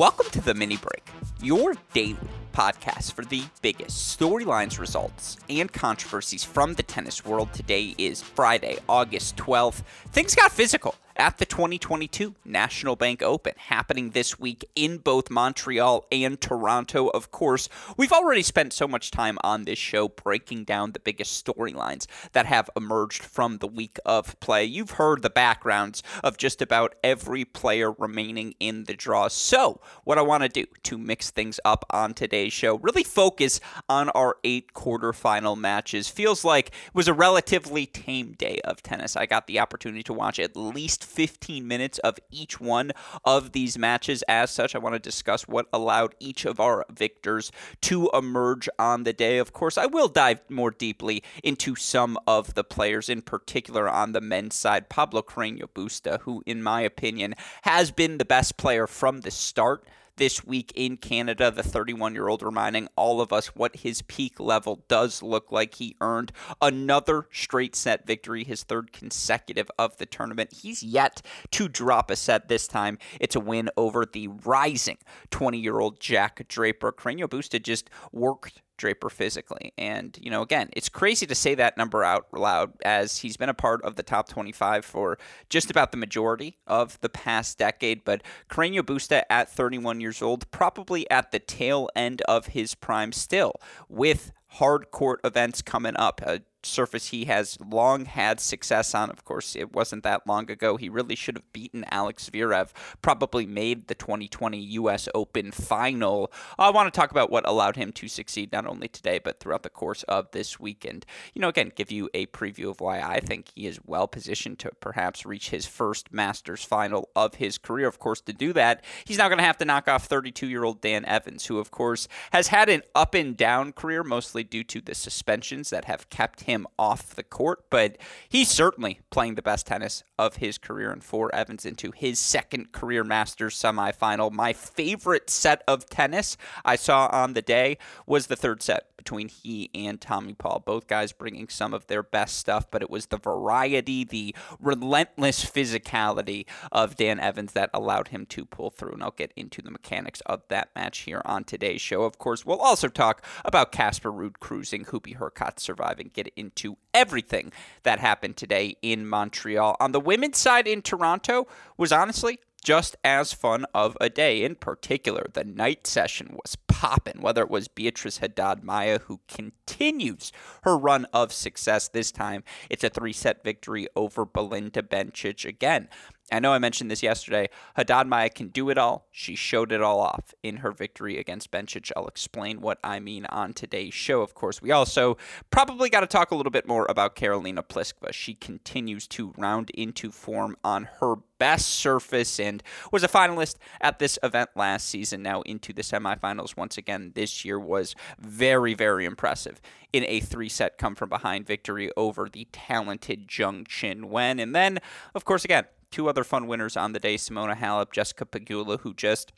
Welcome to the mini break, your daily podcast for the biggest storylines, results, and controversies from the tennis world. Today is Friday, August 12th. Things got physical at the 2022 National Bank Open happening this week in both Montreal and Toronto. Of course, we've already spent so much time on this show breaking down the biggest storylines that have emerged from the week of play. You've heard the backgrounds of just about every player remaining in the draw. So, what I want to do to mix things up on today's show, really focus on our eight quarterfinal matches. Feels like it was a relatively tame day of tennis. I got the opportunity to watch at least 15 minutes of each one of these matches. As such, I want to discuss what allowed each of our victors to emerge on the day. Of course, I will dive more deeply into some of the players, in particular on the men's side. Pablo Carreño Busta, who, in my opinion, has been the best player from the start this week in Canada. The 31 year old reminding all of us what his peak level does look like. He earned another straight set victory, his third consecutive of the tournament. He's yet to drop a set this time. It's a win over the rising 20 year old Jack Draper. Carreño Busta just worked Draper physically. And, you know, again, it's crazy to say that number out loud as he's been a part of the top 25 for just about the majority of the past decade. But Carreño Busta at 31 years old, probably at the tail end of his prime still, with hard court events coming up. A surface he has long had success on. Of course, it wasn't that long ago. He really should have beaten Alex Zverev, probably made the 2020 U.S. Open final. I want to talk about what allowed him to succeed not only today, but throughout the course of this weekend. You know, again, give you a preview of why I think he is well positioned to perhaps reach his first Masters final of his career. Of course, to do that, he's now going to have to knock off 32 year old Dan Evans, who, of course, has had an up and down career, mostly due to the suspensions that have kept him off the court, but he's certainly playing the best tennis of his career and for Evans into his second career Masters semifinal. My favorite set of tennis I saw on the day was the third set between he and Tommy Paul. Both guys bringing some of their best stuff, but it was the variety, the relentless physicality of Dan Evans that allowed him to pull through. And I'll get into the mechanics of that match here on today's show. Of course, we'll also talk about Casper Ruud cruising, Hubie Hurkacz surviving, get into everything that happened today in Montreal. On the women's side in Toronto was honestly just as fun of a day. In particular, the night session was popping, whether it was Beatrice Haddad Maia, who continues her run of success this time. It's a three set victory over Belinda Bencic. Again, I know I mentioned this yesterday. Haddad Maia can do it all. She showed it all off in her victory against Bencic. I'll explain what I mean on today's show. Of course, we also probably got to talk a little bit more about Karolina Pliskova. She continues to round into form on her best surface and was a finalist at this event last season. Now into the semifinals once again this year was very, very impressive in a three set come from behind victory over the talented Zheng Wen. And then, of course, again, two other fun winners on the day Simona Halep, Jessica Pegula, who just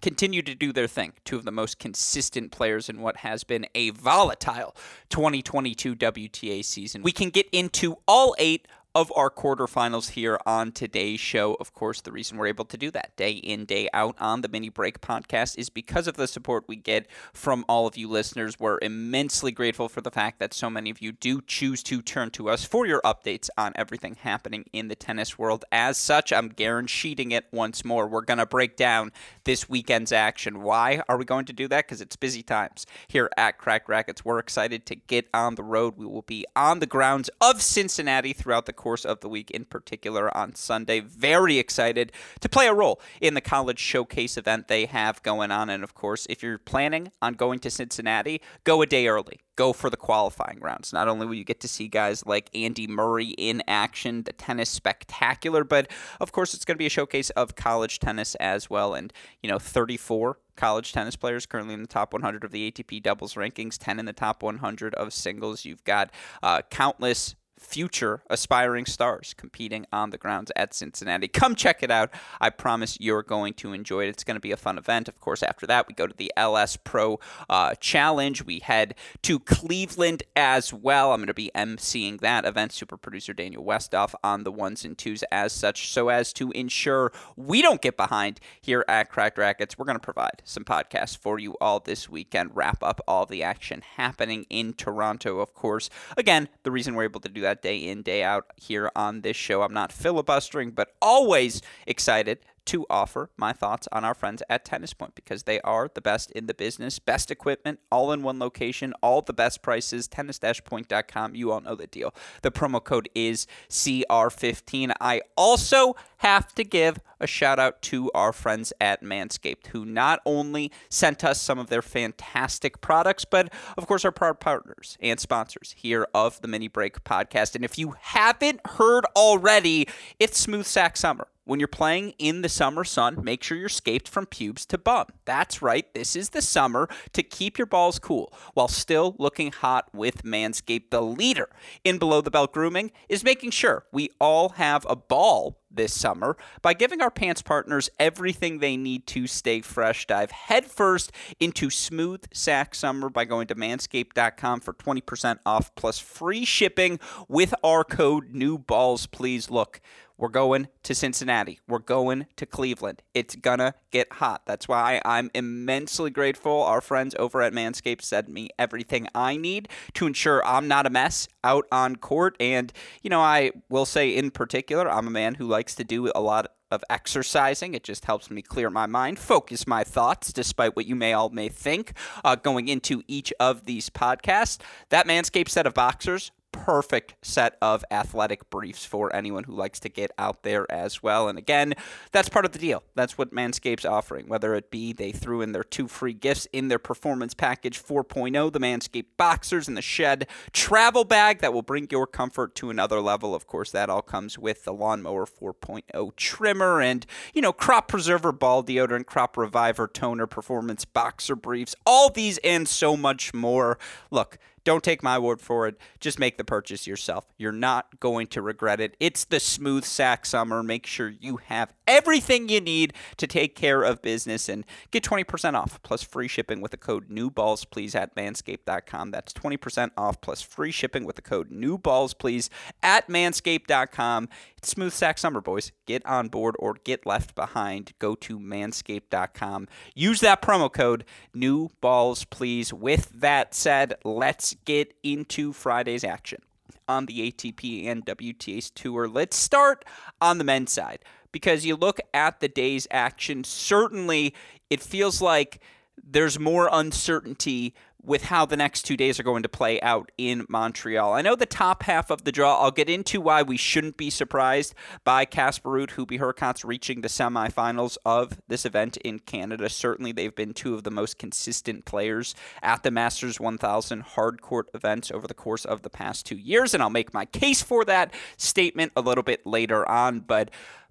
continue to do their thing. Two of the most consistent players in what has been a volatile 2022 WTA season. We can get into all eight of our quarterfinals here on today's show. Of course, the reason we're able to do that day in, day out on the Mini Break podcast is because of the support we get from all of you listeners. We're immensely grateful for the fact that so many of you do choose to turn to us for your updates on everything happening in the tennis world. As such, I'm guaranteeing it once more. We're going to break down this weekend's action. Why are we going to do that? Because it's busy times here at Cracked Racquets. We're excited to get on the road. We will be on the grounds of Cincinnati throughout the course of the week, in particular on Sunday. Very excited to play a role in the college showcase event they have going on. And of course, if you're planning on going to Cincinnati, go a day early go for the qualifying rounds. Not only will you get to see guys like Andy Murray in action, the tennis spectacular, but of course it's going to be a showcase of college tennis as well. And, you know, 34 college tennis players currently in the top 100 of the ATP doubles rankings, 10 in the top 100 of singles. You've got uh, countless future aspiring stars competing on the grounds at Cincinnati. Come check it out. I promise you're going to enjoy it. It's going to be a fun event. Of course, after that, we go to the LS Pro uh, Challenge. We head to Cleveland as well. I'm going to be emceeing that event. Super producer Daniel Westoff on the ones and twos as such, so as to ensure we don't get behind here at Cracked Racquets. We're going to provide some podcasts for you all this weekend, wrap up all the action happening in Toronto, of course. Again, the reason we're able to do that day in, day out here on this show. I'm not filibustering, but always excited to offer my thoughts on our friends at Tennis Point because they are the best in the business, best equipment, all in one location, all the best prices. Tennis-point.com. You all know the deal. The promo code is CR15. I also have to give a shout out to our friends at Manscaped, who not only sent us some of their fantastic products, but of course are proud partners and sponsors here of the Mini Break podcast. And if you haven't heard already, it's Smooth Sack Summer. When you're playing in the summer sun, make sure you're scaped from pubes to bum. That's right, this is the summer to keep your balls cool while still looking hot with Manscaped. The leader in below the belt grooming is making sure we all have a ball this summer by giving our pants partners everything they need to stay fresh. Dive headfirst into smooth sack summer by going to manscaped.com for 20% off plus free shipping with our code new balls please look we're going to Cincinnati. We're going to Cleveland. It's gonna get hot. That's why I'm immensely grateful. Our friends over at Manscaped sent me everything I need to ensure I'm not a mess out on court. And, you know, I will say in particular, I'm a man who likes to do a lot of exercising. It just helps me clear my mind, focus my thoughts, despite what you may all may think uh, going into each of these podcasts. That Manscaped set of boxers perfect set of athletic briefs for anyone who likes to get out there as well. And again, that's part of the deal. That's what Manscaped's offering, whether it be they threw in their two free gifts in their performance package 4.0, the Manscaped Boxers and the Shed travel bag that will bring your comfort to another level. Of course, that all comes with the Lawnmower 4.0 trimmer and, you know, crop preserver ball deodorant, crop reviver toner, performance boxer briefs, all these and so much more. Look, don't take my word for it. Just make the purchase yourself. You're not going to regret it. It's the smooth sack summer. Make sure you have everything you need to take care of business and get 20% off plus free shipping with the code NEWBALLSPLEASE at manscaped.com. That's 20% off plus free shipping with the code NEWBALLSPLEASE at manscaped.com. It's smooth sack summer, boys. Get on board or get left behind. Go to manscaped.com. Use that promo code NEWBALLSPLEASE. With that said, let's get into Friday's action on the ATP and WTA's tour. Let's start on the men's side because you look at the day's action, certainly it feels like there's more uncertainty with how the next two days are going to play out in Montreal. I know the top half of the draw, I'll get into why we shouldn't be surprised by Ruud, Hubie Hurkacz reaching the semifinals of this event in Canada. Certainly, they've been two of the most consistent players at the Masters 1000 hardcourt events over the course of the past two years, and I'll make my case for that statement a little bit later on. But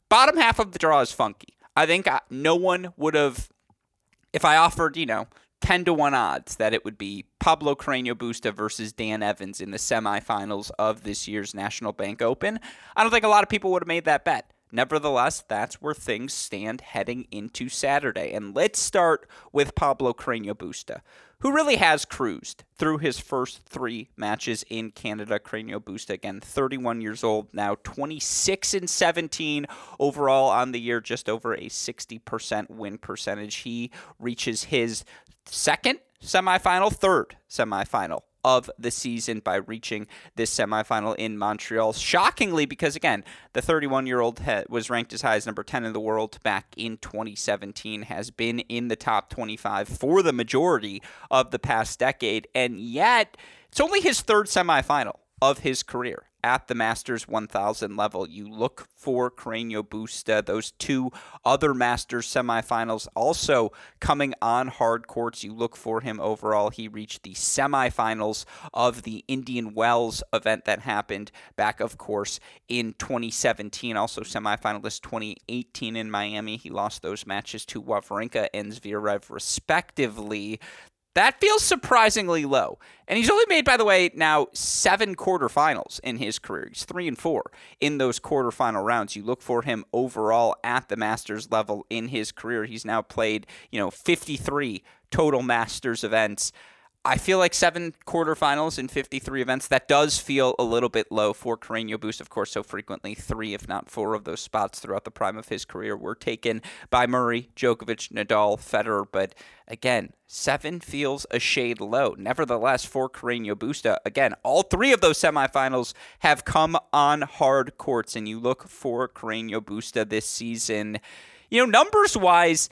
bottom half of the draw is funky. I think uh, no one would have, if I offered, you know, 10 to 1 odds that it would be Pablo Carreño Busta versus Dan Evans in the semifinals of this year's National Bank Open. I don't think a lot of people would have made that bet. Nevertheless, that's where things stand heading into Saturday. And let's start with Pablo Carreño Busta, who really has cruised through his first three matches in Canada. Carreño Busta, again, 31 years old now, 26 and 17 overall on the year, just over a 60% win percentage. He reaches his second semifinal, third semifinal of the season by reaching this semifinal in Montreal. Shockingly, because again, the 31 year old was ranked as high as number 10 in the world back in 2017, has been in the top 25 for the majority of the past decade, and yet it's only his third semifinal of his career at the Masters 1000 level. You look for Carreño Busta, those two other Masters semifinals also coming on hard courts. You look for him overall. He reached the semifinals of the Indian Wells event that happened back, of course, in 2017. Also, semifinalist 2018 in Miami. He lost those matches to Wawrinka and Zverev, respectively. That feels surprisingly low. And he's only made, by the way, now seven quarterfinals in his career. He's three and four in those quarterfinal rounds. You look for him overall at the Masters level in his career. He's now played, you know, 53 total Masters events. I feel like seven quarterfinals in 53 events, that does feel a little bit low for Carreño Busta. Of course, so frequently, three, if not four, of those spots throughout the prime of his career were taken by Murray, Djokovic, Nadal, Federer. But again, seven feels a shade low. Nevertheless, for Carreño Busta, uh, again, all three of those semifinals have come on hard courts, and you look for Carreño Busta uh, this season. You know, numbers wise,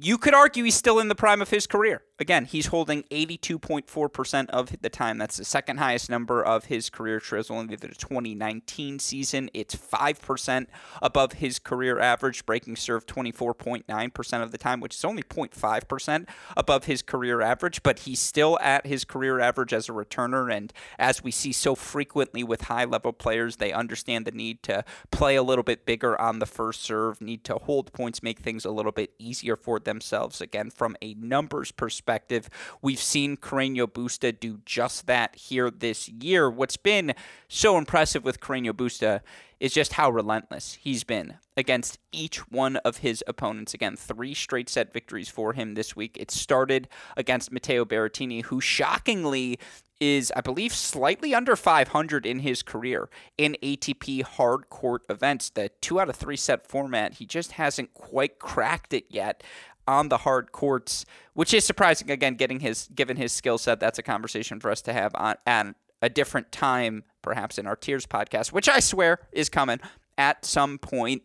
you could argue he's still in the prime of his career. Again, he's holding 82.4% of the time. That's the second highest number of his career. Trails only the 2019 season. It's 5% above his career average, breaking serve 24.9% of the time, which is only 0.5% above his career average, but he's still at his career average as a returner. And as we see so frequently with high level players, they understand the need to play a little bit bigger on the first serve, need to hold points, make things a little bit easier for themselves. Again, from a numbers perspective, perspective. We've seen Carreño Busta do just that here this year. What's been so impressive with Carreño Busta is just how relentless he's been against each one of his opponents. Again, three straight set victories for him this week. It started against Matteo Berrettini, who shockingly is, I believe, slightly under 500 in his career in ATP hard court events. The two out of three set format, he just hasn't quite cracked it yet on the hard courts, which is surprising. Again, getting his given his skill set, that's a conversation for us to have on at a different time, perhaps in our Tiers podcast, which I swear is coming at some point.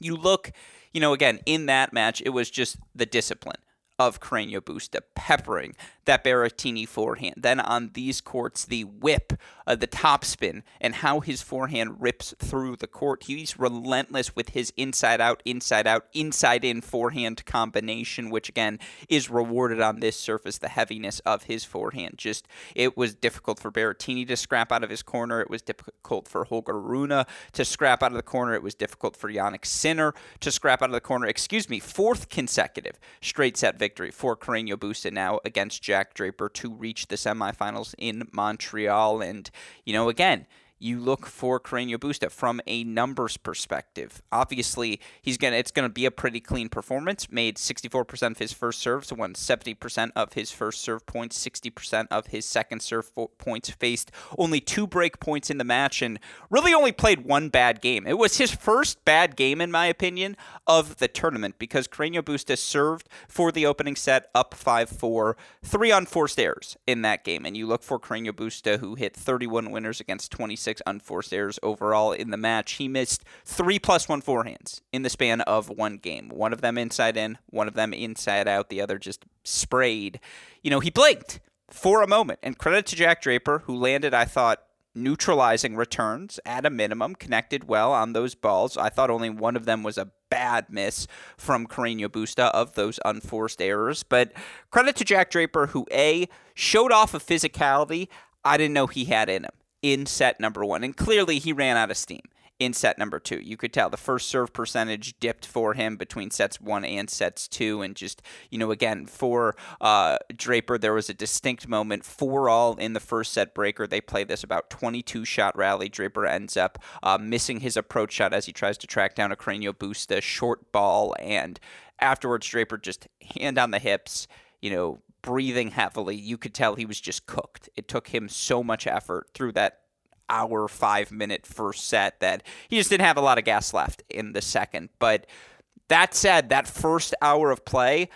You look, you know, again in that match, it was just the discipline of Carreño Busta, peppering that Berrettini forehand. Then on these courts, the whip, uh, the topspin, and how his forehand rips through the court. He's relentless with his inside out, inside out, inside in forehand combination, which again is rewarded on this surface. The heaviness of his forehand. Just it was difficult for Berrettini to scrap out of his corner. It was difficult for Holger Rune to scrap out of the corner. It was difficult for Jannik Sinner to scrap out of the corner. Excuse me, fourth consecutive straight set victory for Carreño Busta now against Jack Draper to reach the semifinals in Montreal. And, you know, again, you look for Carreño Busta from a numbers perspective. Obviously, he's gonna it's gonna be a pretty clean performance. Made 64% of his first serves, won 70% of his first serve points, 60% of his second serve points. Faced only two break points in the match, and really only played one bad game. It was his first bad game, in my opinion, of the tournament because Carreño Busta served for the opening set up 5-4, three unforced errors in that game, and you look for Carreño Busta, who hit 31 winners against 26 six unforced errors overall in the match. He missed three plus one forehands in the span of one game. One of them inside in, one of them inside out, the other just sprayed. You know, he blinked for a moment. And credit to Jack Draper, who landed, I thought, neutralizing returns at a minimum, connected well on those balls. I thought only one of them was a bad miss from Carreño Busta of those unforced errors. But credit to Jack Draper, who A, showed off a physicality I didn't know he had in him in set number one. And clearly he ran out of steam in set number two. You could tell the first serve percentage dipped for him between sets one and sets two. And just, you know, again, for uh, Draper, there was a distinct moment. Four all in the first set breaker. They play this about 22 shot rally. Draper ends up uh, missing his approach shot as he tries to track down a Carreño Busta short ball. And afterwards, Draper just hand on the hips, you know, breathing heavily. You could tell he was just cooked. It took him so much effort through that hour, five minute first set that he just didn't have a lot of gas left in the second. But that said, that first hour of play,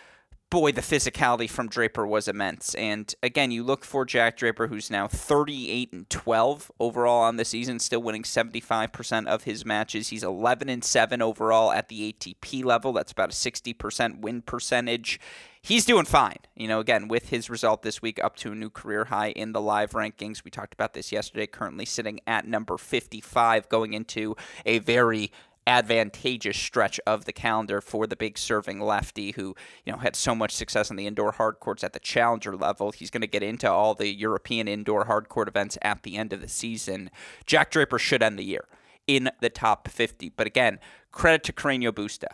boy, the physicality from Draper was immense. And again, you look for Jack Draper, who's now 38 and 12 overall on the season, still winning 75% of his matches. He's 11 and 7 overall at the ATP level. That's about a 60% win percentage. He's doing fine. You know, again, with his result this week up to a new career high in the live rankings. We talked about this yesterday, currently sitting at number 55 going into a very advantageous stretch of the calendar for the big serving lefty who you know had so much success on the indoor hard courts at the challenger level. He's going to get into all the european indoor hard court events at the end of the season. Jack draper should end the year in the top 50 but again credit to Carreño Busta.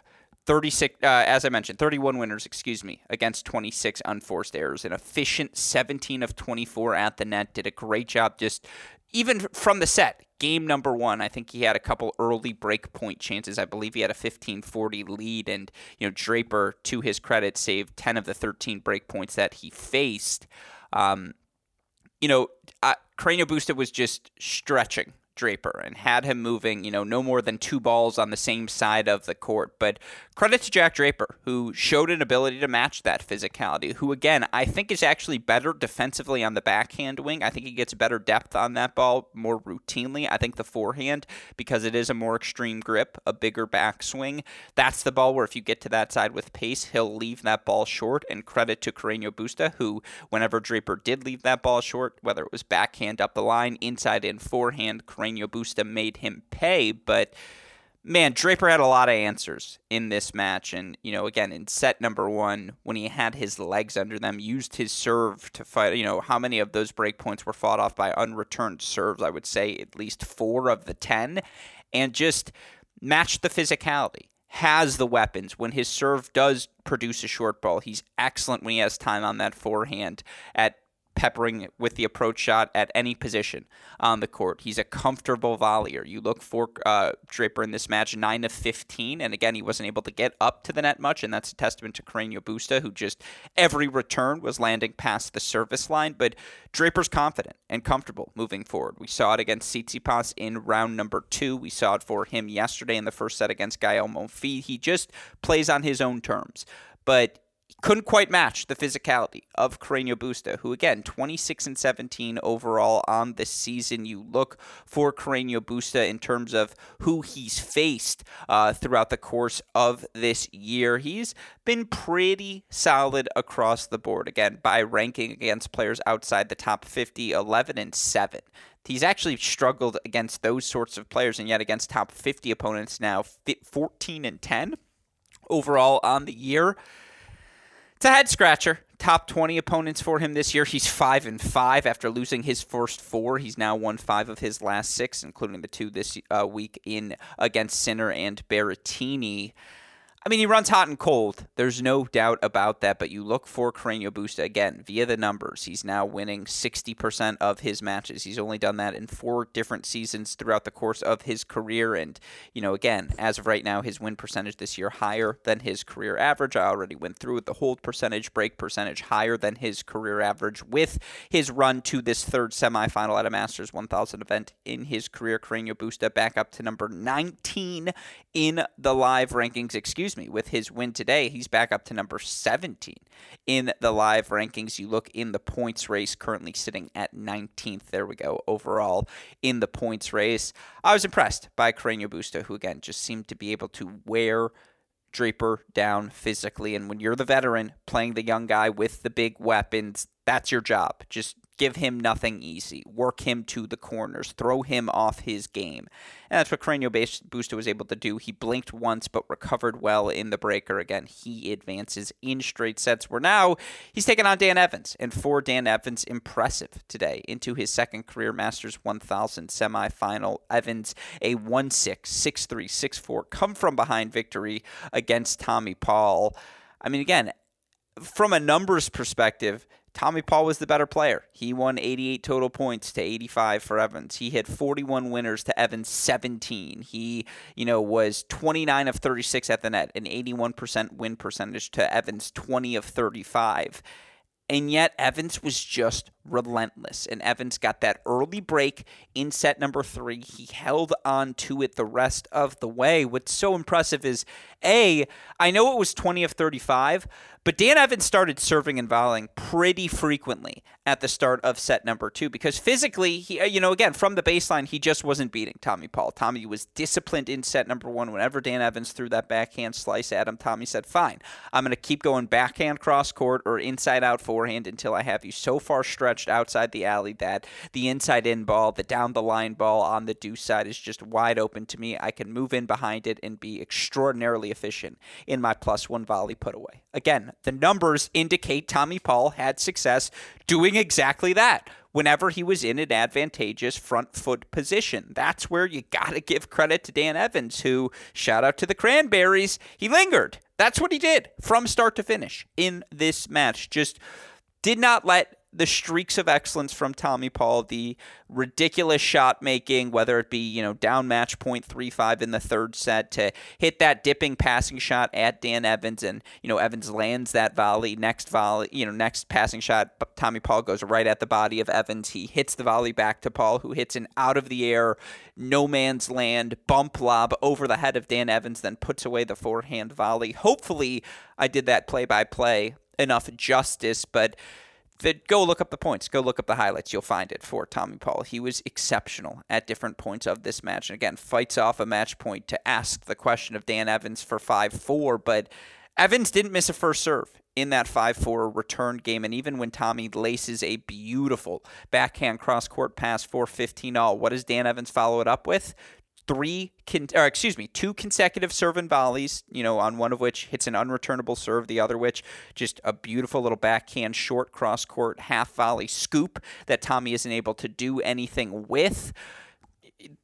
36 uh, as i mentioned 31 winners excuse me against 26 unforced errors. An efficient 17 of 24 at the net. Did a great job just even from the set, game number one, I think he had a couple early break point chances. I believe he had a 15-40 lead, and you know Draper, to his credit, saved 10 of the 13 break points that he faced. Um, you know, uh, Carreño Busta was just stretching Draper and had him moving, you know, no more than two balls on the same side of the court. But credit to Jack Draper, who showed an ability to match that physicality, who, again, I think is actually better defensively on the backhand wing. I think he gets better depth on that ball more routinely. I think the forehand, because it is a more extreme grip, a bigger backswing, that's the ball where if you get to that side with pace, he'll leave that ball short. And credit to Carreño Busta, who, whenever Draper did leave that ball short, whether it was backhand up the line, inside in forehand, Carreño Busta made him pay, but man, Draper had a lot of answers in this match. And, you know, again, in set number one, when he had his legs under them, used his serve to fight, you know, how many of those break points were fought off by unreturned serves? I would say at least four of the 10, and just matched the physicality. Has the weapons. When his serve does produce a short ball, he's excellent when he has time on that forehand at peppering with the approach shot at any position on the court. He's a comfortable volleyer. You look for uh, Draper in this match, 9 of 15, and again, he wasn't able to get up to the net much, and that's a testament to Carreño Busta, who just every return was landing past the service line, but Draper's confident and comfortable moving forward. We saw it against Tsitsipas in round number two. We saw it for him yesterday in the first set against Gael Monfils. He just plays on his own terms. But couldn't quite match the physicality of Carreño Busta, who again 26 and 17 overall on the season. You look for Carreño Busta in terms of who he's faced uh, throughout the course of this year. He's been pretty solid across the board. Again, by ranking against players outside the top 50, 11 and 7. He's actually struggled against those sorts of players, and yet against top 50 opponents now, 14 and 10 overall on the year. It's a head scratcher. Top 20 opponents for him this year. He's 5 and 5 after losing his first four. He's now won 5 of his last 6 including the two this uh, week in against Sinner and Berrettini. I mean, he runs hot and cold. There's no doubt about that. But you look for Carreño Busta again via the numbers. He's now winning 60% of his matches. He's only done that in four different seasons throughout the course of his career. And, you know, again, as of right now, his win percentage this year higher than his career average. I already went through it. The hold percentage, break percentage higher than his career average with his run to this third semifinal at a Masters 1000 event in his career. Carreño Busta back up to number 19 in the live rankings. Excuse excuse me, with his win today, he's back up to number 17 in the live rankings. You look in the points race, currently sitting at 19th. There we go, overall in the points race. I was impressed by Carreño Busta, who again just seemed to be able to wear Draper down physically. And when you're the veteran playing the young guy with the big weapons, that's your job. Just give him nothing easy, work him to the corners, throw him off his game. And that's what Carreño Busta was able to do. He blinked once but recovered well in the breaker. Again, he advances in straight sets. Where now he's taking on Dan Evans. And for Dan Evans, impressive today into his second career Masters 1000 semifinal. Evans, a 1 6, 6 3, 6 4, come from behind victory against Tommy Paul. I mean, again, from a numbers perspective, Tommy Paul was the better player. He won 88 total points to 85 for Evans. He had 41 winners to Evans 17. He, you know, was 29 of 36 at the net, an 81% win percentage to Evans 20 of 35. And yet Evans was just relentless. And Evans got that early break in set number three. He held on to it the rest of the way. What's so impressive is A, I know it was 20 of 35, but Dan Evans started serving and volleying pretty frequently at the start of set number two because physically, he, uh, you know, again, from the baseline, he just wasn't beating Tommy Paul. Tommy was disciplined in set number one. Whenever Dan Evans threw that backhand slice at him, Tommy said, Fine, I'm going to keep going backhand cross court or inside out forehand until I have you so far stretched outside the alley that the inside in ball, the down the line ball on the deuce side is just wide open to me. I can move in behind it and be extraordinarily efficient in my plus one volley put away. Again, the numbers indicate Tommy Paul had success doing exactly that whenever he was in an advantageous front foot position. That's where you got to give credit to Dan Evans, who, shout out to the Cranberries, he lingered. That's what he did from start to finish in this match. Just did not let the streaks of excellence from Tommy Paul, the ridiculous shot making, whether it be, you know, down match point three five in the third set to hit that dipping passing shot at Dan Evans and, you know, Evans lands that volley, next volley, you know, next passing shot, Tommy Paul goes right at the body of Evans. He hits the volley back to Paul, who hits an out of the air, no man's land bump lob over the head of Dan Evans, then puts away the forehand volley. Hopefully I did that play by play enough justice, but that go look up the points, go look up the highlights. You'll find it for Tommy Paul. He was exceptional at different points of this match. And again, fights off a match point to ask the question of Dan Evans for 5 4. But Evans didn't miss a first serve in that 5 4 return game. And even when Tommy laces a beautiful backhand cross court pass for 15 all, what does Dan Evans follow it up with? Three, con- or excuse me, two consecutive serve and volleys, you know, on one of which hits an unreturnable serve, the other which just a beautiful little backhand short cross court half volley scoop that Tommy isn't able to do anything with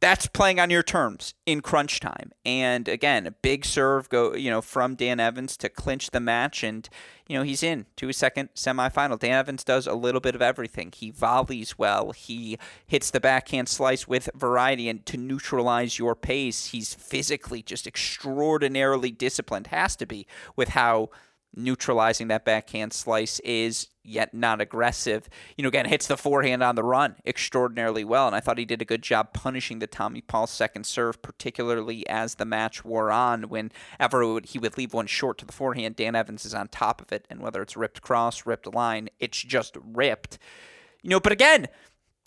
that's playing on your terms in crunch time. And again, a big serve go, you know, from Dan Evans to clinch the match and you know, he's in to his second semifinal. Dan Evans does a little bit of everything. He volleys well. He hits the backhand slice with variety and to neutralize your pace. He's physically just extraordinarily disciplined, has to be, with how neutralizing that backhand slice is yet not aggressive. You know, again, hits the forehand on the run extraordinarily well. And I thought he did a good job punishing the Tommy Paul second serve, particularly as the match wore on. Whenever he would leave one short to the forehand, Dan Evans is on top of it. And whether it's ripped cross, ripped line, it's just ripped. You know, but again,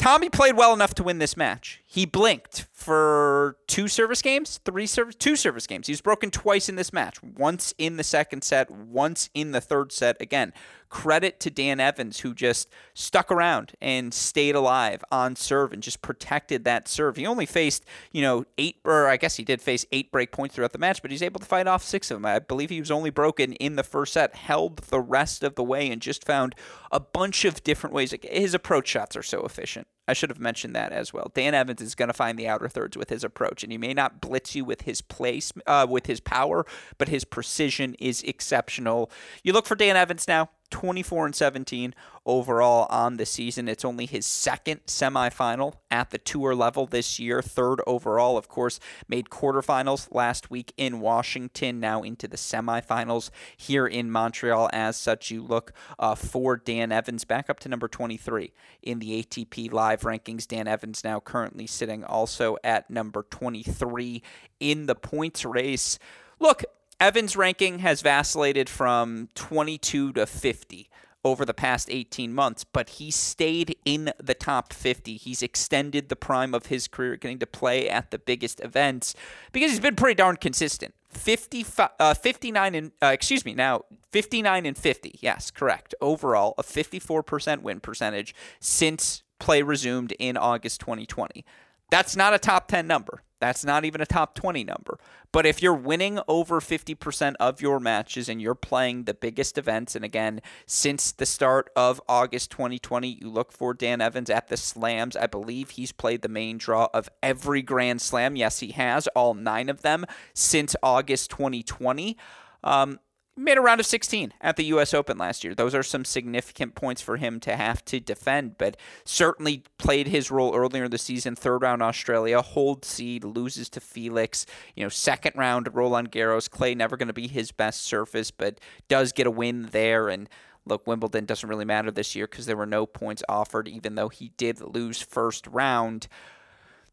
Tommy played well enough to win this match. He blinked for two service games, three service, two service games. He was broken twice in this match. Once in the second set, once in the third set. Again, credit to Dan Evans who just stuck around and stayed alive on serve and just protected that serve. He only faced, you know, eight or I guess he did face eight break points throughout the match, but he's able to fight off six of them. I believe he was only broken in the first set, held the rest of the way and just found a bunch of different ways. His approach shots are so efficient. I should have mentioned that as well. Dan Evans is going to find the outer thirds with his approach, and he may not blitz you with his place, uh, with his power, but his precision is exceptional. You look for Dan Evans now. 24 and 17 overall on the season. It's only his second semifinal at the tour level this year, third overall, of course, made quarterfinals last week in Washington, now into the semifinals here in Montreal. As such, you look uh, for Dan Evans back up to number 23 in the ATP live rankings. Dan Evans now currently sitting also at number 23 in the points race. Look, Evans' ranking has vacillated from 22 to 50 over the past 18 months, but he stayed in the top 50. He's extended the prime of his career, getting to play at the biggest events because he's been pretty darn consistent. 50, uh, 59 and uh, excuse me now 59 and 50 yes correct overall a 54% win percentage since play resumed in august 2020 that's not a top 10 number that's not even a top 20 number. But if you're winning over 50% of your matches and you're playing the biggest events, and again, since the start of August 2020, you look for Dan Evans at the slams. I believe he's played the main draw of every Grand Slam. Yes, he has, all nine of them since August 2020. Um, made a round of 16 at the U.S. Open last year. Those are some significant points for him to have to defend, but certainly played his role earlier in the season. Third round Australia, hold seed, loses to Felix. You know, second round Roland Garros. Clay never going to be his best surface, but does get a win there. And Look, Wimbledon doesn't really matter this year because there were no points offered, even though he did lose first round.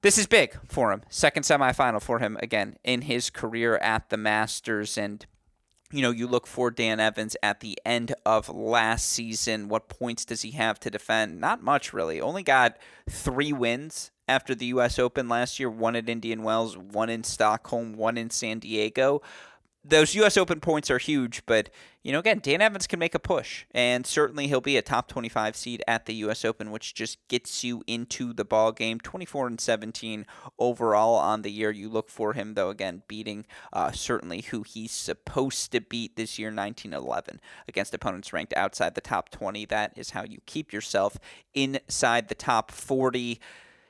This is big for him. Second semifinal for him again in his career at the Masters. And you know, you look for Dan Evans at the end of last season. What points does he have to defend? Not much, really. Only got three wins after the U.S. Open last year one at Indian Wells, one in Stockholm, one in San Diego those U.S. Open points are huge, but you know, again, Dan Evans can make a push, and certainly he'll be a top 25 seed at the U.S. Open, which just gets you into the ball game. 24 and 17 overall on the year. You look for him, though, again, beating uh, certainly who he's supposed to beat this year, 1911, against opponents ranked outside the top 20. That is how you keep yourself inside the top 40.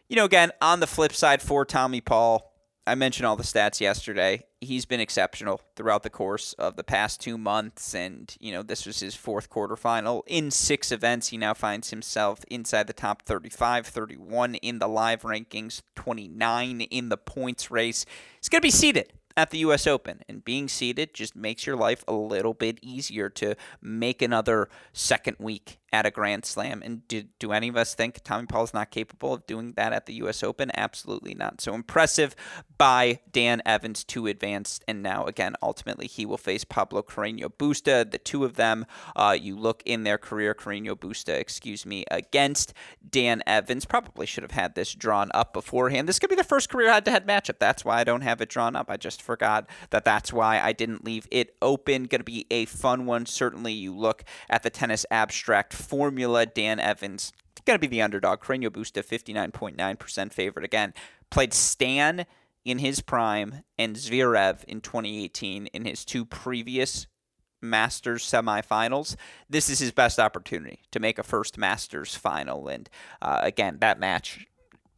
You know, again, on the flip side for Tommy Paul, I mentioned all the stats yesterday. He's been exceptional throughout the course of the past two months, and you know this was his fourth quarterfinal in six events. He now finds himself inside the top 35, 31 in the live rankings, 29 in the points race. He's going to be seated at the U.S. Open, and being seated just makes your life a little bit easier to make another second week at a Grand Slam. And do, do any of us think Tommy Paul is not capable of doing that at the U.S. Open? Absolutely not. So impressive by Dan Evans to advance. And now, again, ultimately, he will face Pablo Carreño Busta. The two of them, uh, you look in their career, Carreño Busta, excuse me, against Dan Evans. Probably should have had this drawn up beforehand. This could be the first career head to head matchup. That's why I don't have it drawn up. I just forgot that that's why I didn't leave it open. Going to be a fun one. Certainly, you look at the tennis abstract formula. Dan Evans going to be the underdog. Carreño Busta, 59.9% favorite. Again, played Stan in his prime and Zverev in 2018 in his two previous Masters semifinals. This is his best opportunity to make a first Masters final. And uh, again, that match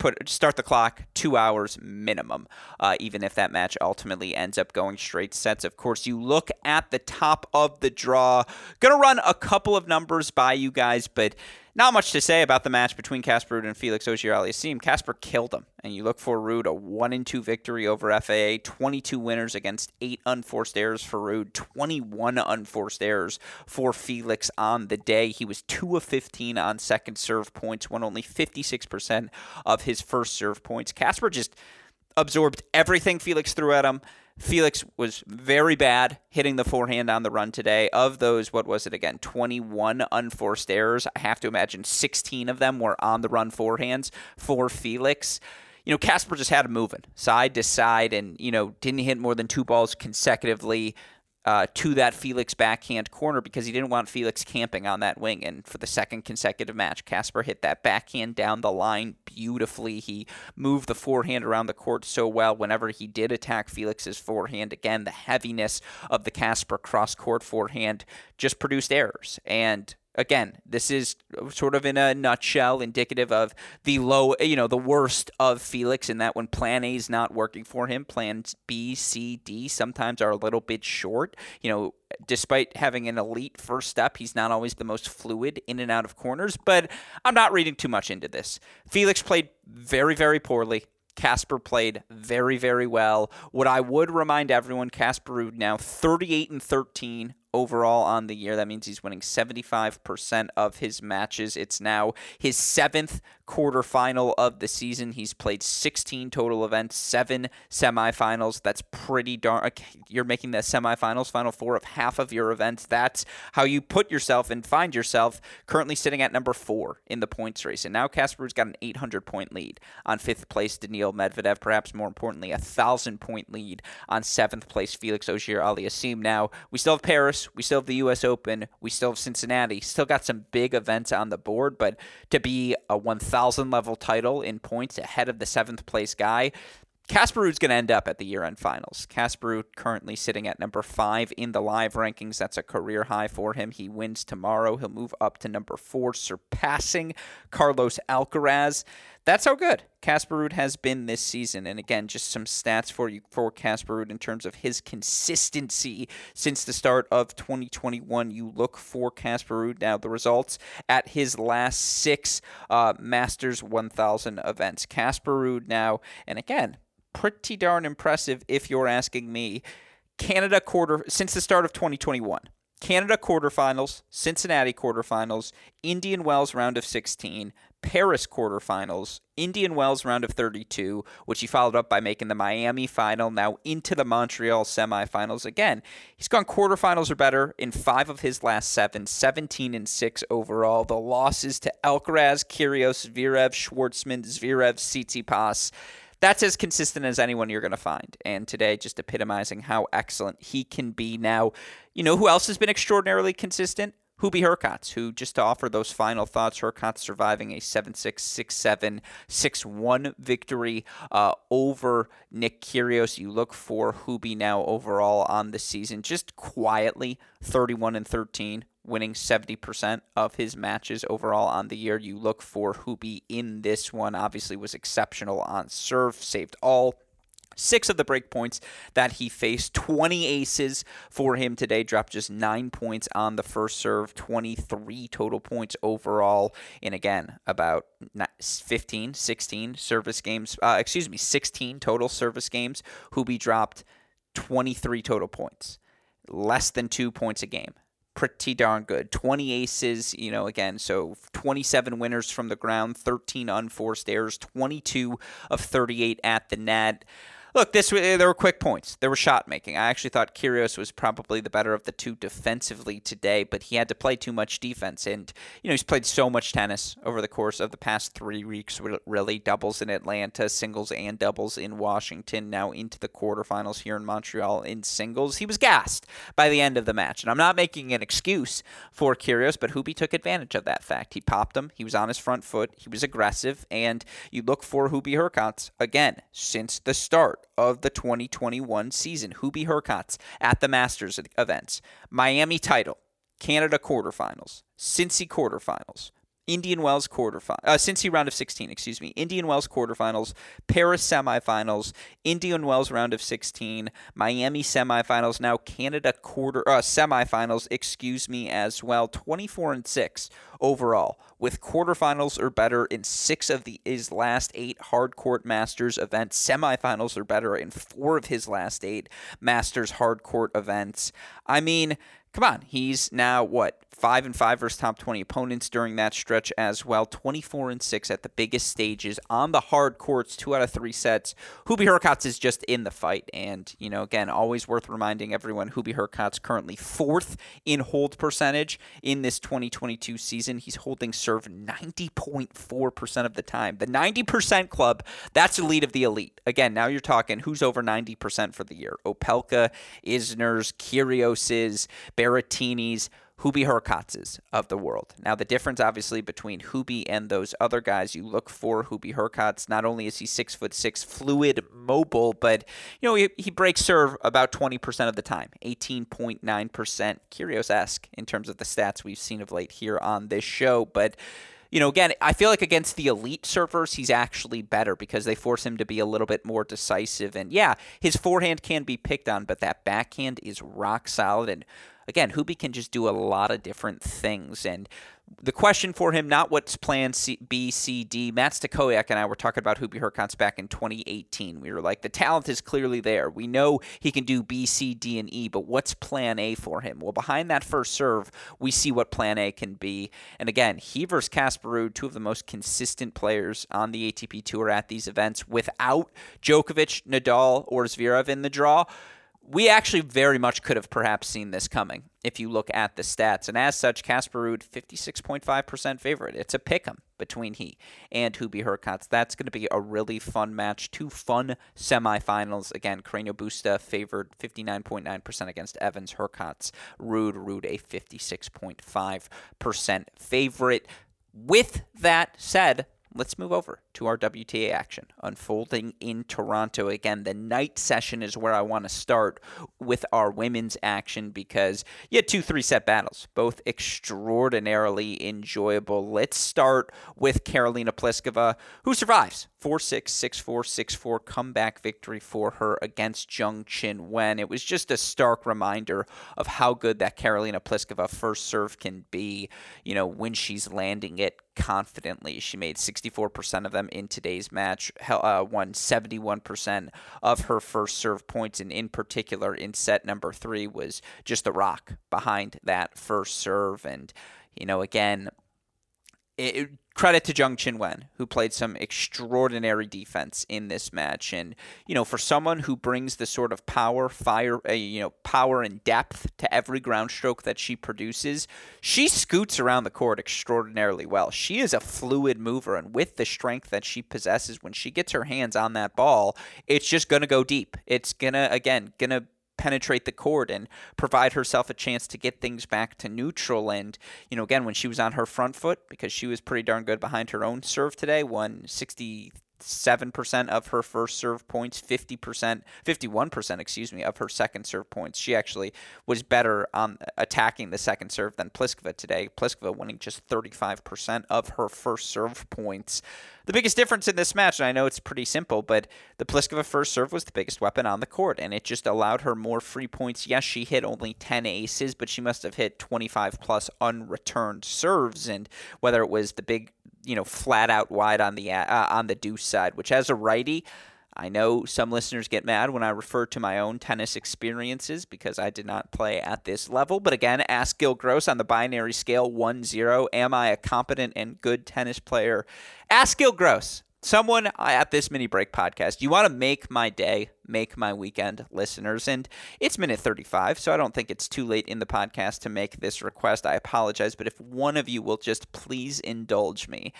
put start the clock two hours minimum, uh, even if that match ultimately ends up going straight sets. Of course, you look at the top of the draw. Gonna run a couple of numbers by you guys, but not much to say about the match between Casper Ruud and Felix Auger-Aliassime. Casper killed him, and you look for Ruud a one and two victory over FAA, 22 winners against eight unforced errors for Ruud, 21 unforced errors for Felix on the day. He was two of 15 on second serve points, won only 56% of his first serve points. Casper just absorbed everything Felix threw at him. Felix was very bad hitting the forehand on the run today. Of those, what was it again? 21 unforced errors. I have to imagine 16 of them were on the run forehands for Felix. You know, Casper just had him moving side to side and, you know, didn't hit more than two balls consecutively uh, to that Felix backhand corner because he didn't want Felix camping on that wing. And for the second consecutive match, Casper hit that backhand down the line beautifully. He moved the forehand around the court so well whenever he did attack Felix's forehand. Again, the heaviness of the Casper cross court forehand just produced errors. And again, this is sort of in a nutshell indicative of the low, you know, the worst of Felix in that when plan A is not working for him, plans B, C, D sometimes are a little bit short. You know, despite having an elite first step, he's not always the most fluid in and out of corners, but I'm not reading too much into this. Felix played very, very poorly. Casper played very, very well. What I would remind everyone, Casper now 38 and 13 overall on the year. That means he's winning 75% of his matches. It's now his seventh quarterfinal of the season. He's played 16 total events, seven semifinals. That's pretty darn. You're making the semifinals, final four of half of your events. That's how you put yourself and find yourself currently sitting at number four in the points race. And now Casper's got an 800 point lead on fifth place Daniil Medvedev. Perhaps more importantly, a thousand point lead on seventh place Felix Auger-Aliassime. Now we still have Paris we still have the U.S. Open, we still have Cincinnati, still got some big events on the board. But to be a 1,000 level title in points ahead of the seventh place guy, Casper Ruud's going to end up at the year end finals. Casper currently sitting at number five in the live rankings. That's a career high for him. He wins tomorrow. He'll move up to number four, surpassing Carlos Alcaraz. That's how good Casper Ruud has been this season. And again, just some stats for you for Casper Ruud in terms of his consistency since the start of 2021. You look for Casper Ruud now. The results at his last six uh, Masters 1000 events. Casper Ruud now, and again, pretty darn impressive if you're asking me. Canada quarter since the start of 2021. Canada quarterfinals, Cincinnati quarterfinals, Indian Wells round of 16, Paris quarterfinals, Indian Wells round of 32, which he followed up by making the Miami final, now into the Montreal semifinals again. He's gone quarterfinals or better in five of his last seven, 17 and 6 overall. The losses to Alcaraz, Kyrgios, Zverev, Schwartzman, Zverev, Tsitsipas that's as consistent as anyone you're going to find. And today, just epitomizing how excellent he can be now. You know who else has been extraordinarily consistent? Hubie Hurkacz, who just to offer those final thoughts, Hurkacz surviving a 7 6, 6 7, 6 1 victory uh, over Nick Kyrgios. You look for Hubie now overall on the season, just quietly 31 and 13 winning 70% of his matches overall on the year. You look for Hubie in this one. Obviously was exceptional on serve, saved all six of the break points that he faced. 20 aces for him today, dropped just nine points on the first serve, 23 total points overall. And again, about 15, 16 service games, uh, excuse me, 16 total service games. Hubie dropped 23 total points, less than two points a game pretty darn good. 20 aces, you know, again, so 27 winners from the ground, 13 unforced errors, 22 of 38 at the net. Look, this eh, there were quick points. There were shot making. I actually thought Kyrgios was probably the better of the two defensively today, but he had to play too much defense. And you know he's played so much tennis over the course of the past three weeks. Really, doubles in Atlanta, singles and doubles in Washington. Now into the quarterfinals here in Montreal in singles. He was gassed by the end of the match, and I'm not making an excuse for Kyrgios, but Hubie took advantage of that fact. He popped him. He was on his front foot. He was aggressive, and you look for Hubie Hurkacz again since the start of the 2021 season. Hubie Hurkacz at the Masters events. Miami title, Canada quarterfinals, Cincy quarterfinals, Indian Wells quarterfinals, uh, Cincy round of 16, excuse me, Indian Wells quarterfinals, Paris semifinals, Indian Wells round of 16, Miami semifinals, now Canada quarter uh, semifinals, excuse me, as well, 24 and 6 overall, with quarterfinals or better in six of the, his last eight hardcourt Masters events, semifinals or better in four of his last eight Masters hardcourt events. I mean, come on, he's now what five and five versus top 20 opponents during that stretch as well. 24 and six at the biggest stages on the hard courts, two out of three sets. Hubie Hurkacz is just in the fight, and you know, again, always worth reminding everyone. Hubie Hurkacz currently fourth in hold percentage in this 2022 season. He's holding serve 90.4 percent of the time. The 90 percent club, that's elite of the elite. Again, now you're talking who's over 90 percent for the year. Opelka, Isners, Kyrgioses, Berrettini's. Hubie Hurkacz's of the world. Now, the difference, obviously, between Hubie and those other guys, you look for Hubie Hurkacz. Not only is he six foot six, fluid, mobile, but you know he, he breaks serve about twenty percent of the time, eighteen point nine percent. Kyrgios esque in terms of the stats we've seen of late here on this show, but you know, again, I feel like against the elite servers, he's actually better because they force him to be a little bit more decisive. And yeah, his forehand can be picked on, but that backhand is rock solid. And again, Hubie can just do a lot of different things. And the question for him, not what's plan C, B, C, D. Matt Stakoyak and I were talking about Hubie Hurkacz back in 2018. We were like, the talent is clearly there. We know he can do B, C, D, and E, but what's plan A for him? Well, behind that first serve, we see what plan A can be. And again, he versus Casper Ruud, two of the most consistent players on the ATP Tour at these events, without Djokovic, Nadal, or Zverev in the draw we actually very much could have perhaps seen this coming if you look at the stats. And as such, Casper Ruud, 56.5% favorite. It's a pick 'em between he and Hubie Hurkacz. That's going to be a really fun match. Two fun semifinals. Again, Carreño Busta favored 59.9% against Evans. Hurkacz, Ruud, Ruud a 56.5% favorite. With that said, let's move over to our WTA action unfolding in Toronto. Again, the night session is where I want to start with our women's action because you had two three set battles, both extraordinarily enjoyable. Let's start with Karolina Pliskova, who survives 4 6, 6 4, 6 4 comeback victory for her against Zheng Qinwen. It was just a stark reminder of how good that Karolina Pliskova first serve can be, you know, when she's landing it confidently. She made 64% of them in today's match, uh, won 71% of her first serve points, and in particular in set number three was just the rock behind that first serve. And, you know, again, it, credit to Zheng Qinwen, who played some extraordinary defense in this match. And, you know, for someone who brings the sort of power, fire, uh, you know, power and depth to every ground stroke that she produces, she scoots around the court extraordinarily well. She is a fluid mover. And with the strength that she possesses, when she gets her hands on that ball, it's just going to go deep. It's to, again, to penetrate the court and provide herself a chance to get things back to neutral. And, you know, again, when she was on her front foot, because she was pretty darn good behind her own serve today, won 60 7% of her first serve points, 50%, 51%, excuse me, of her second serve points. She actually was better on attacking the second serve than Pliskova today. Pliskova winning just 35% of her first serve points. The biggest difference in this match, and I know it's pretty simple, but the Pliskova first serve was the biggest weapon on the court, and it just allowed her more free points. Yes, she hit only 10 aces, but she must have hit 25 plus unreturned serves, and whether it was the big you know, flat out wide on the uh, on the deuce side, which as a righty, I know some listeners get mad when I refer to my own tennis experiences because I did not play at this level. But again, ask Gil Gross on the binary scale 1 0. Am I a competent and good tennis player? Ask Gil Gross someone uh, at this mini break podcast, you want to make my day, make my weekend, listeners. And it's minute 35, so I don't think it's too late in the podcast to make this request. I apologize, but if one of you will just please indulge me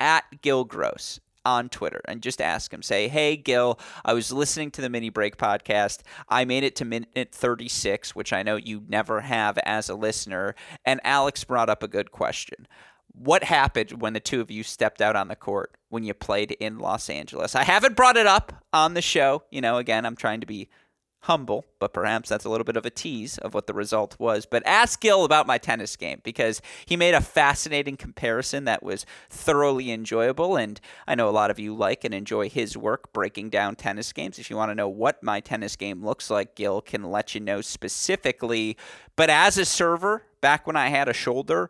at Gil Gross on Twitter and just ask him, say, Hey, Gil, I was listening to the mini break podcast. I made it to minute 36, which I know you never have as a listener. And Alex brought up a good question what happened when the two of you stepped out on the court when you played in Los Angeles? I haven't brought it up on the show. You know, again, I'm trying to be humble, but perhaps that's a little bit of a tease of what the result was. But ask Gil about my tennis game because he made a fascinating comparison that was thoroughly enjoyable. And I know a lot of you like and enjoy his work breaking down tennis games. If you want to know what my tennis game looks like, Gil can let you know specifically. But as a server, back when I had a shoulder,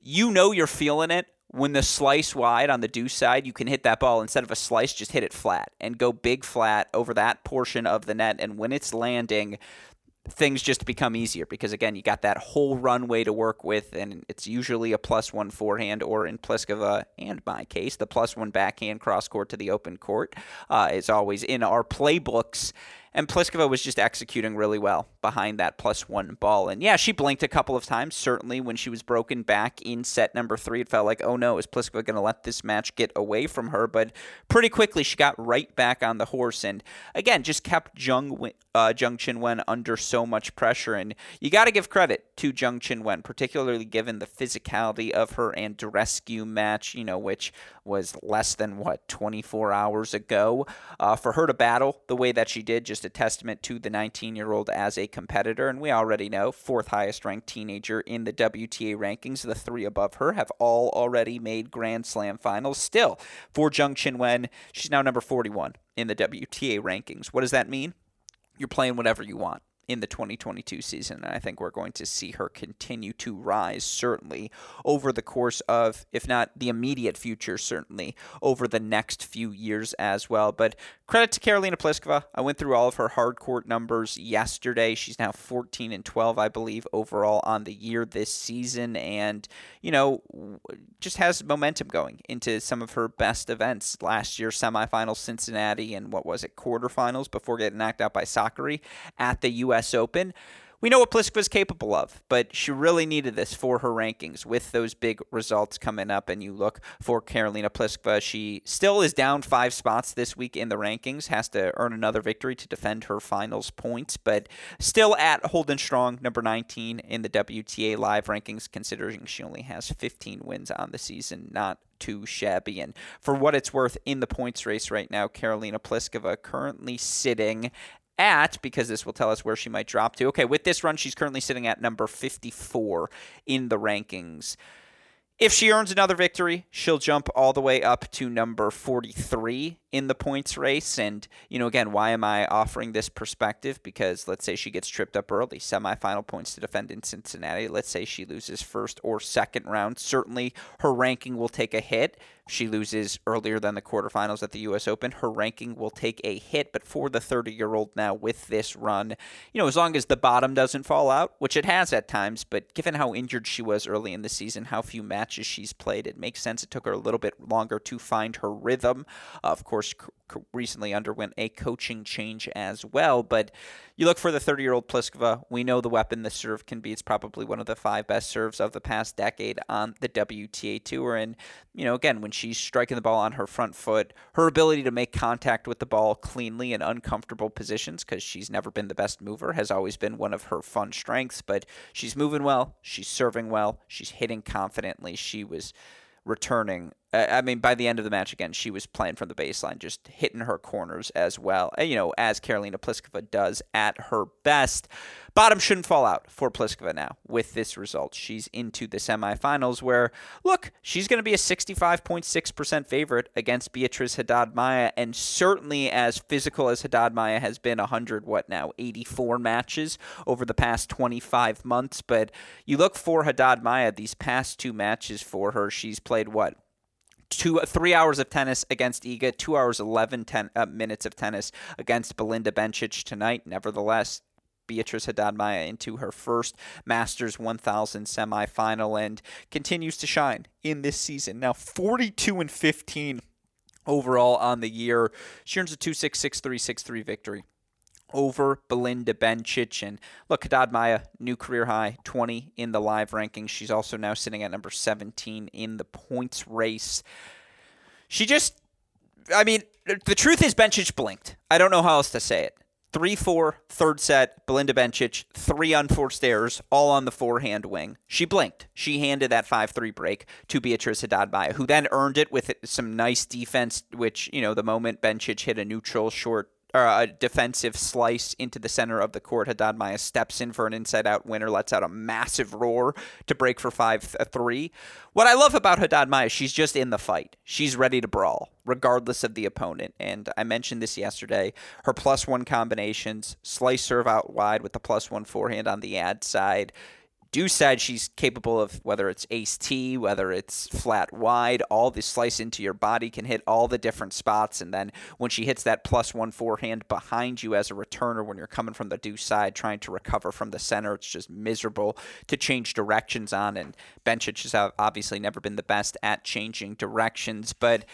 you know you're feeling it. When the slice wide on the deuce side, you can hit that ball. Instead of a slice, just hit it flat and go big flat over that portion of the net. And when it's landing, things just become easier because again you got that whole runway to work with and it's usually a plus one forehand or in Pliskova and my case the plus one backhand cross court to the open court uh, is always in our playbooks and Pliskova was just executing really well behind that plus one ball. And yeah, she blinked a couple of times. Certainly, when she was broken back in set number three, it felt like, oh no, is Pliskova going to let this match get away from her? But pretty quickly, she got right back on the horse. And again, just kept Zheng, uh, Zheng Qinwen under so much pressure. And you got to give credit to Zheng Qinwen, particularly given the physicality of her Andreescu match, you know, which was less than, what, 24 hours ago. Uh, for her to battle the way that she did, just just a testament to the 19 year old as a competitor. And we already know, fourth highest ranked teenager in the WTA rankings. The three above her have all already made Grand Slam finals. Still, for Zheng Qinwen, she's now number 41 in the WTA rankings. What does that mean? You're playing whatever you want in the 2022 season. And I think we're going to see her continue to rise, certainly, over the course of, if not the immediate future, certainly over the next few years as well. But credit to Karolina Pliskova. I went through all of her hard court numbers yesterday. She's now 14 and 12, I believe, overall on the year this season. And, you know, just has momentum going into some of her best events. Last year, semifinals Cincinnati and what was it, quarterfinals before getting knocked out by Sakkari at the U.S. U.S. Open. We know what Pliskova is capable of, but she really needed this for her rankings with those big results coming up. And you look for Karolina Pliskova. She still is down five spots this week in the rankings, has to earn another victory to defend her finals points, but still at holding strong, number 19 in the WTA live rankings, considering she only has 15 wins on the season. Not too shabby. And for what it's worth in the points race right now, Karolina Pliskova currently sitting at, because this will tell us where she might drop to. Okay, with this run, she's currently sitting at number 54 in the rankings. If she earns another victory, she'll jump all the way up to number 43 in the points race. And, you know, again, why am I offering this perspective? Because let's say she gets tripped up early, semifinal points to defend in Cincinnati. Let's say she loses first or second round. Certainly her ranking will take a hit. She loses earlier than the quarterfinals at the U.S. Open. Her ranking will take a hit, but for the 30 year old now with this run, you know, as long as the bottom doesn't fall out, which it has at times, but given how injured she was early in the season, how few matches she's played, it makes sense. It took her a little bit longer to find her rhythm. Uh, of course, recently underwent a coaching change as well. But you look for the 30 year old Pliskova. We know the weapon the serve can be. It's probably one of the five best serves of the past decade on the WTA Tour. And, you know, again, when she's striking the ball on her front foot, her ability to make contact with the ball cleanly in uncomfortable positions, because she's never been the best mover, has always been one of her fun strengths. But she's moving well, she's serving well, she's hitting confidently. She was returning. I mean, by the end of the match, again, she was playing from the baseline, just hitting her corners as well. You know, as Karolina Pliskova does at her best. Bottom shouldn't fall out for Pliskova now with this result. She's into the semifinals where, look, she's going to be a 65.6% favorite against Beatriz Haddad Maia. And certainly as physical as Haddad Maia has been 100, what now, 84 matches over the past 25 months. But you look for Haddad Maia, these past two matches for her, she's played what? two three hours of tennis against Iga, two hours eleven ten, uh, minutes of tennis against Belinda Bencic tonight. Nevertheless, Beatriz Haddad Maia into her first Masters 1000 semifinal and continues to shine in this season. Now 42 and 15 overall on the year. She earns a 2-6-6-3-6-3 victory over Belinda Bencic. And look, Haddad Maia, new career high, 20 in the live rankings. She's also now sitting at number 17 in the points race. She just, I mean, the truth is Bencic blinked. I don't know how else to say it. 3 4, third set, Belinda Bencic, three unforced errors, all on the forehand wing. She blinked. She handed that 5 3 break to Beatriz Haddad Maia, who then earned it with some nice defense, which, you know, the moment Bencic hit a neutral short or a defensive slice into the center of the court. Haddad Maia steps in for an inside out winner, lets out a massive roar to break for 5 3. What I love about Haddad Maia, she's just in the fight. She's ready to brawl, regardless of the opponent. And I mentioned this yesterday. Her plus one combinations, slice serve out wide with the plus one forehand on the ad side Deuce said she's capable of whether it's ace T, whether it's flat wide, all the slice into your body can hit all the different spots. And then when she hits that plus one forehand behind you as a returner, when you're coming from the deuce side trying to recover from the center, it's just miserable to change directions on. And Bencic has obviously never been the best at changing directions. But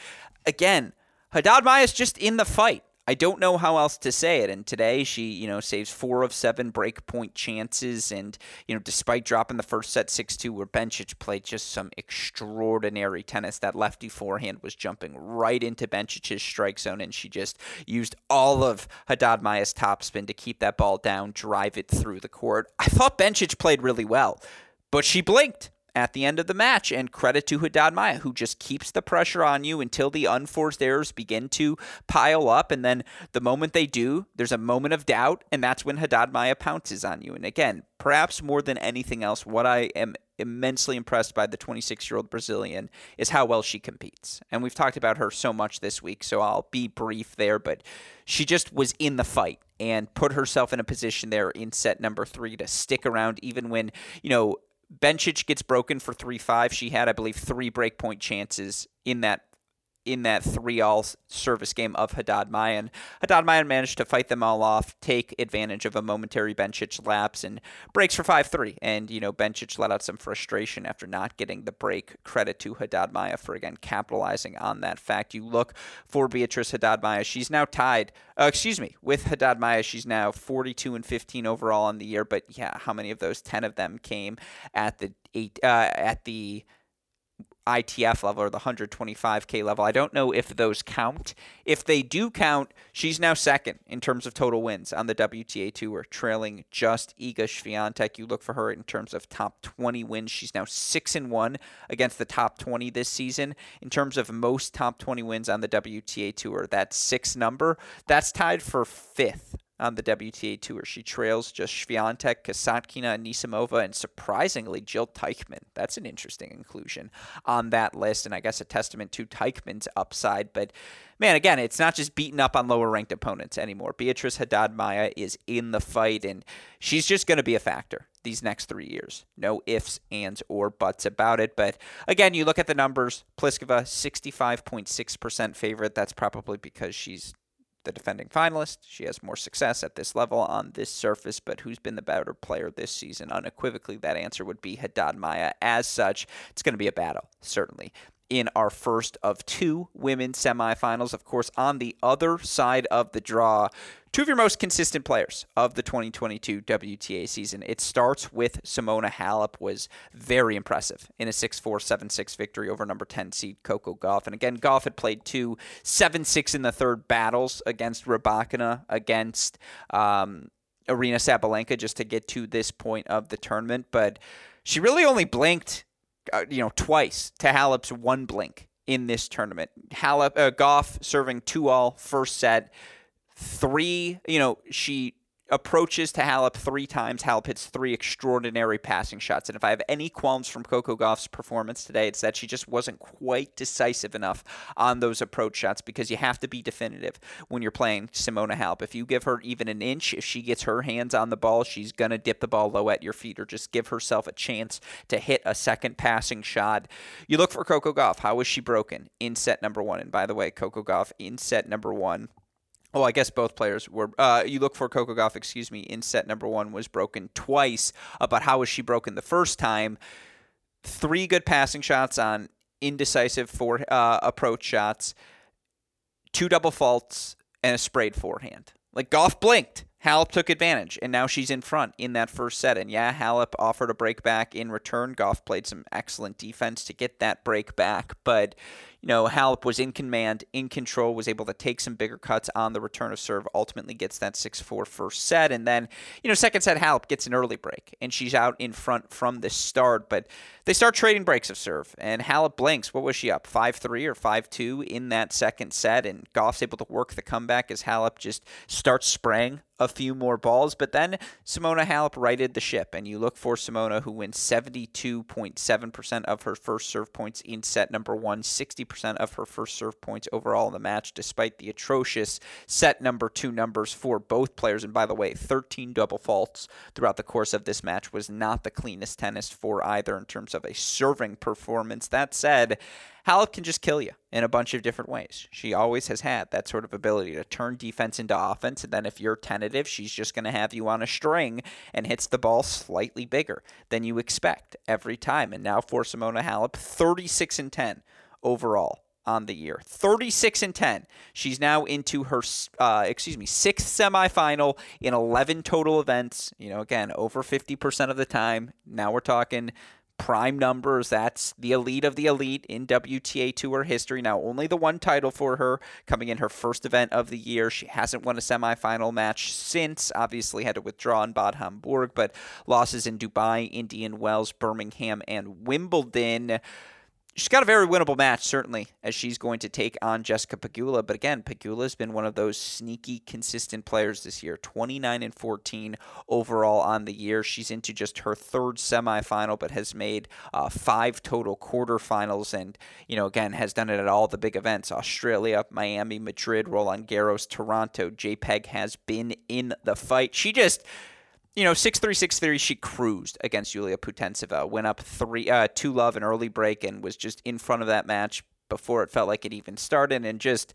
again, Haddad Maia is just in the fight. I don't know how else to say it. And today she, you know, saves four of seven break point chances. And, you know, despite dropping the first set 6 2, where Bencic played just some extraordinary tennis, that lefty forehand was jumping right into Bencic's strike zone. And she just used all of Haddad Maia's topspin to keep that ball down, drive it through the court. I thought Bencic played really well, but she blinked at the end of the match. And credit to Haddad Maia, who just keeps the pressure on you until the unforced errors begin to pile up. And then the moment they do, there's a moment of doubt, and that's when Haddad Maia pounces on you. And again, perhaps more than anything else, what I am immensely impressed by the 26 year old Brazilian is how well she competes. And we've talked about her so much this week, so I'll be brief there, but she just was in the fight and put herself in a position there in set number three to stick around even when, you know, Bencic gets broken for 3 5. She had, I believe, three breakpoint chances in that in that three all service game of Haddad Mayan. Haddad Mayan managed to fight them all off, take advantage of a momentary Bencic lapse, and breaks for 5 3. And, you know, Bencic let out some frustration after not getting the break. Credit to Haddad Maia for, again, capitalizing on that fact. You look for Beatriz Haddad Maia. She's now tied, uh, excuse me, with Haddad Maia. She's now 42 and 15 overall on the year. But, yeah, how many of those 10 of them came at the eight, uh, at the ITF level or the 125K level. I don't know if those count. If they do count, she's now second in terms of total wins on the WTA Tour, trailing just Iga Swiatek. You look for her in terms of top 20 wins. She's now 6 and 1 against the top 20 this season. In terms of most top 20 wins on the WTA Tour, that six number, that's tied for fifth on the WTA Tour. She trails just Swiatek, Kasatkina, Anisimova, and surprisingly Jill Teichmann. That's an interesting inclusion on that list, and I guess a testament to Teichmann's upside. But man, again, it's not just beating up on lower ranked opponents anymore. Beatriz Haddad Maia is in the fight, and she's just going to be a factor these next three years. No ifs, ands, or buts about it. But again, you look at the numbers Pliskova, 65.6% favorite. That's probably because she's the defending finalist. She has more success at this level on this surface, but who's been the better player this season? Unequivocally, that answer would be Haddad Maia. As such, it's going to be a battle, certainly in our first of two women's semifinals. Of course, on the other side of the draw, two of your most consistent players of the 2022 WTA season. It starts with Simona Halep was very impressive in a 6-4, 7-6 victory over number 10 seed Coco Gauff. And again, Gauff had played two 7-6 in the third battles against Rybakina, against um, Aryna Sabalenka just to get to this point of the tournament, but she really only blinked uh, you know, twice to Halep's one blink in this tournament. Halep, uh, serving two all first set. Three, you know, she approaches to Halep three times. Halep hits three extraordinary passing shots. And if I have any qualms from Coco Gauff's performance today, it's that she just wasn't quite decisive enough on those approach shots because you have to be definitive when you're playing Simona Halep. If you give her even an inch, if she gets her hands on the ball, she's going to dip the ball low at your feet or just give herself a chance to hit a second passing shot. You look for Coco Gauff. How was she broken in set number one? And by the way, Coco Gauff in set number one Oh, I guess both players were. Uh, you look for Coco Gauff, excuse me, in set number one was broken twice. Uh, but how was she broken the first time? Three good passing shots on indecisive for uh, approach shots, two double faults, and a sprayed forehand. Like Gauff blinked. Halep took advantage, and now she's in front in that first set. And yeah, Halep offered a break back in return. Gauff played some excellent defense to get that break back, but you know, Halep was in command, in control, was able to take some bigger cuts on the return of serve, ultimately gets that 6 4 first set. And then, you know, second set, Halep gets an early break, and she's out in front from the start. But they start trading breaks of serve, and Halep blinks. What was she up, 5 3 or 5 2 in that second set? And Gauff's able to work the comeback as Halep just starts spraying a few more balls. But then Simona Halep righted the ship, and you look for Simona, who wins 72.7% of her first serve points in set number one, 60% of her first serve points overall in the match, despite the atrocious set number two numbers for both players. And by the way, 13 double faults throughout the course of this match was not the cleanest tennis for either in terms of a serving performance. That said, Halep can just kill you in a bunch of different ways. She always has had that sort of ability to turn defense into offense, and then if you're tentative, she's just going to have you on a string and hits the ball slightly bigger than you expect every time. And now for Simona Halep, 36 and 10 overall on the year 36 and 10 she's now into her uh, excuse me sixth semifinal in 11 total events you know again over 50% of the time now we're talking prime numbers. That's the elite of the elite in WTA tour history. Now only the one title for her coming in her first event of the year. She hasn't won a semifinal match since. Obviously had to withdraw in Bad Homburg but losses in Dubai Indian Wells Birmingham and Wimbledon she's got a very winnable match, certainly, as she's going to take on Jessica Pegula. But again, Pegula has been one of those sneaky, consistent players this year 29 and 14 overall on the year. She's into just her third semifinal, but has made uh, five total quarterfinals. And, you know, again, has done it at all the big events Australia, Miami, Madrid, Roland Garros, Toronto. JPEG has been in the fight. She just you know, six three six three. She cruised against Yulia Putintseva. Went up three uh, two love an early break and was just in front of that match before it felt like it even started, and just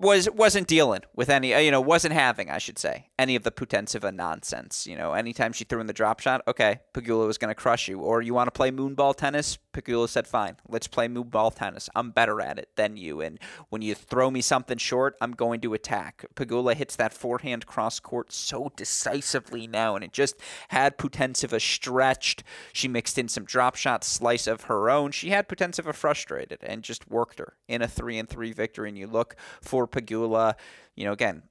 was wasn't dealing with any, uh, you know, wasn't having, I should say, any of the Putintseva nonsense. You know, anytime she threw in the drop shot, okay, Pegula was going to crush you. Or you want to play moonball tennis? Pegula said, fine, let's play moonball tennis. I'm better at it than you. And when you throw me something short, I'm going to attack. Pegula hits that forehand cross court so decisively now, and it just had Putintseva stretched. She mixed in some drop shot slice of her own. She had Putintseva frustrated and just worked her in a three and three victory. And you look for Pegula. You know, again,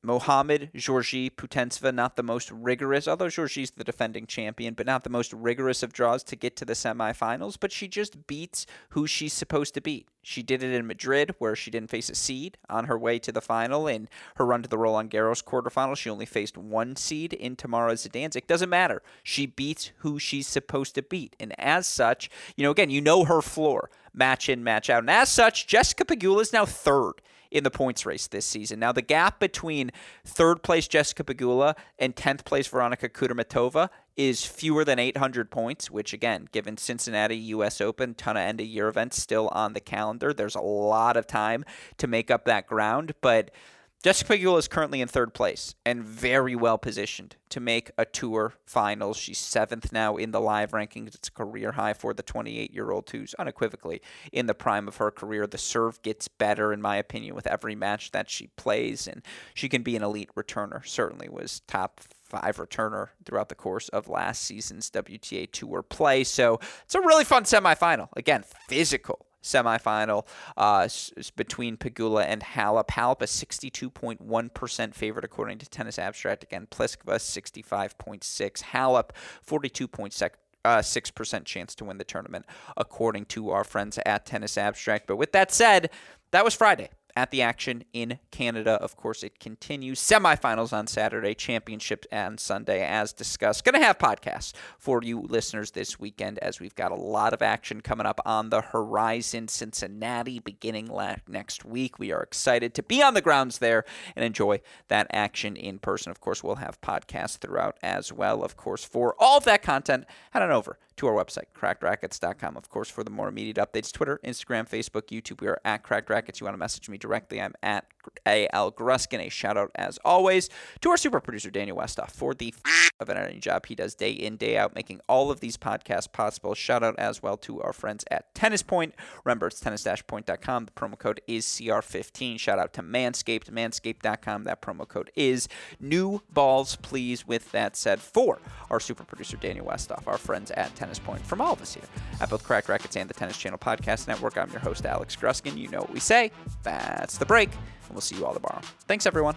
Mohamed Giorgi Putintseva, not the most rigorous, although Giorgi's the defending champion, but not the most rigorous of draws to get to the semifinals. But she just beats who she's supposed to beat. She did it in Madrid, where she didn't face a seed on her way to the final. In her run to the Roland Garros quarterfinal, she only faced one seed in Tamara Zidansek. Doesn't matter. She beats who she's supposed to beat. And as such, you know, again, you know her floor, match in, match out. And as such, Jessica Pegula is now third in the points race this season. Now, the gap between third place Jessica Pegula and 10th place Veronika Kudermetova is fewer than 800 points, which, again, given Cincinnati U.S. Open, ton of end of year events still on the calendar, there's a lot of time to make up that ground. But Jessica Pegula is currently in third place and very well positioned to make a tour finals. She's seventh now in the live rankings. It's a career high for the 28 year old who's unequivocally in the prime of her career. The serve gets better, in my opinion, with every match that she plays, and she can be an elite returner. Certainly was top five returner throughout the course of last season's WTA Tour play. So it's a really fun semifinal. Again, physical semifinal uh, between Pegula and Halep. Halep a 62.1% favorite according to Tennis Abstract. Again, Pliskova 65.6. Halep 42.6 uh, 6% chance to win the tournament, according to our friends at Tennis Abstract. But with that said, that was Friday at the action in Canada. Of course, it continues. Semifinals on Saturday, championship on Sunday, as discussed. Going to have podcasts for you listeners this weekend as we've got a lot of action coming up on the horizon. Cincinnati beginning next week. We are excited to be on the grounds there and enjoy that action in person. Of course, we'll have podcasts throughout as well. Of course, for all of that content, head on over to our website, crackedracquets.com. Of course, for the more immediate updates, Twitter, Instagram, Facebook, YouTube, we are at Cracked Racquets. You want to message me directly, I'm at A.L. Gruskin. A shout out, as always, to our super producer, Daniel Westoff, for the of an editing job he does day in, day out, making all of these podcasts possible. Shout out as well to our friends at Tennis Point. Remember, it's tennis-point.com. The promo code is CR15. Shout out to Manscaped, manscaped.com. That promo code is new balls, please. With that said, for our super producer, Daniel Westoff, our friends at Tennis Point, from all of us here at both Cracked Racquets and the Tennis Channel Podcast Network, I'm your host, Alex Gruskin. You know what we say. That's the break, and we'll see you all tomorrow. Thanks, everyone.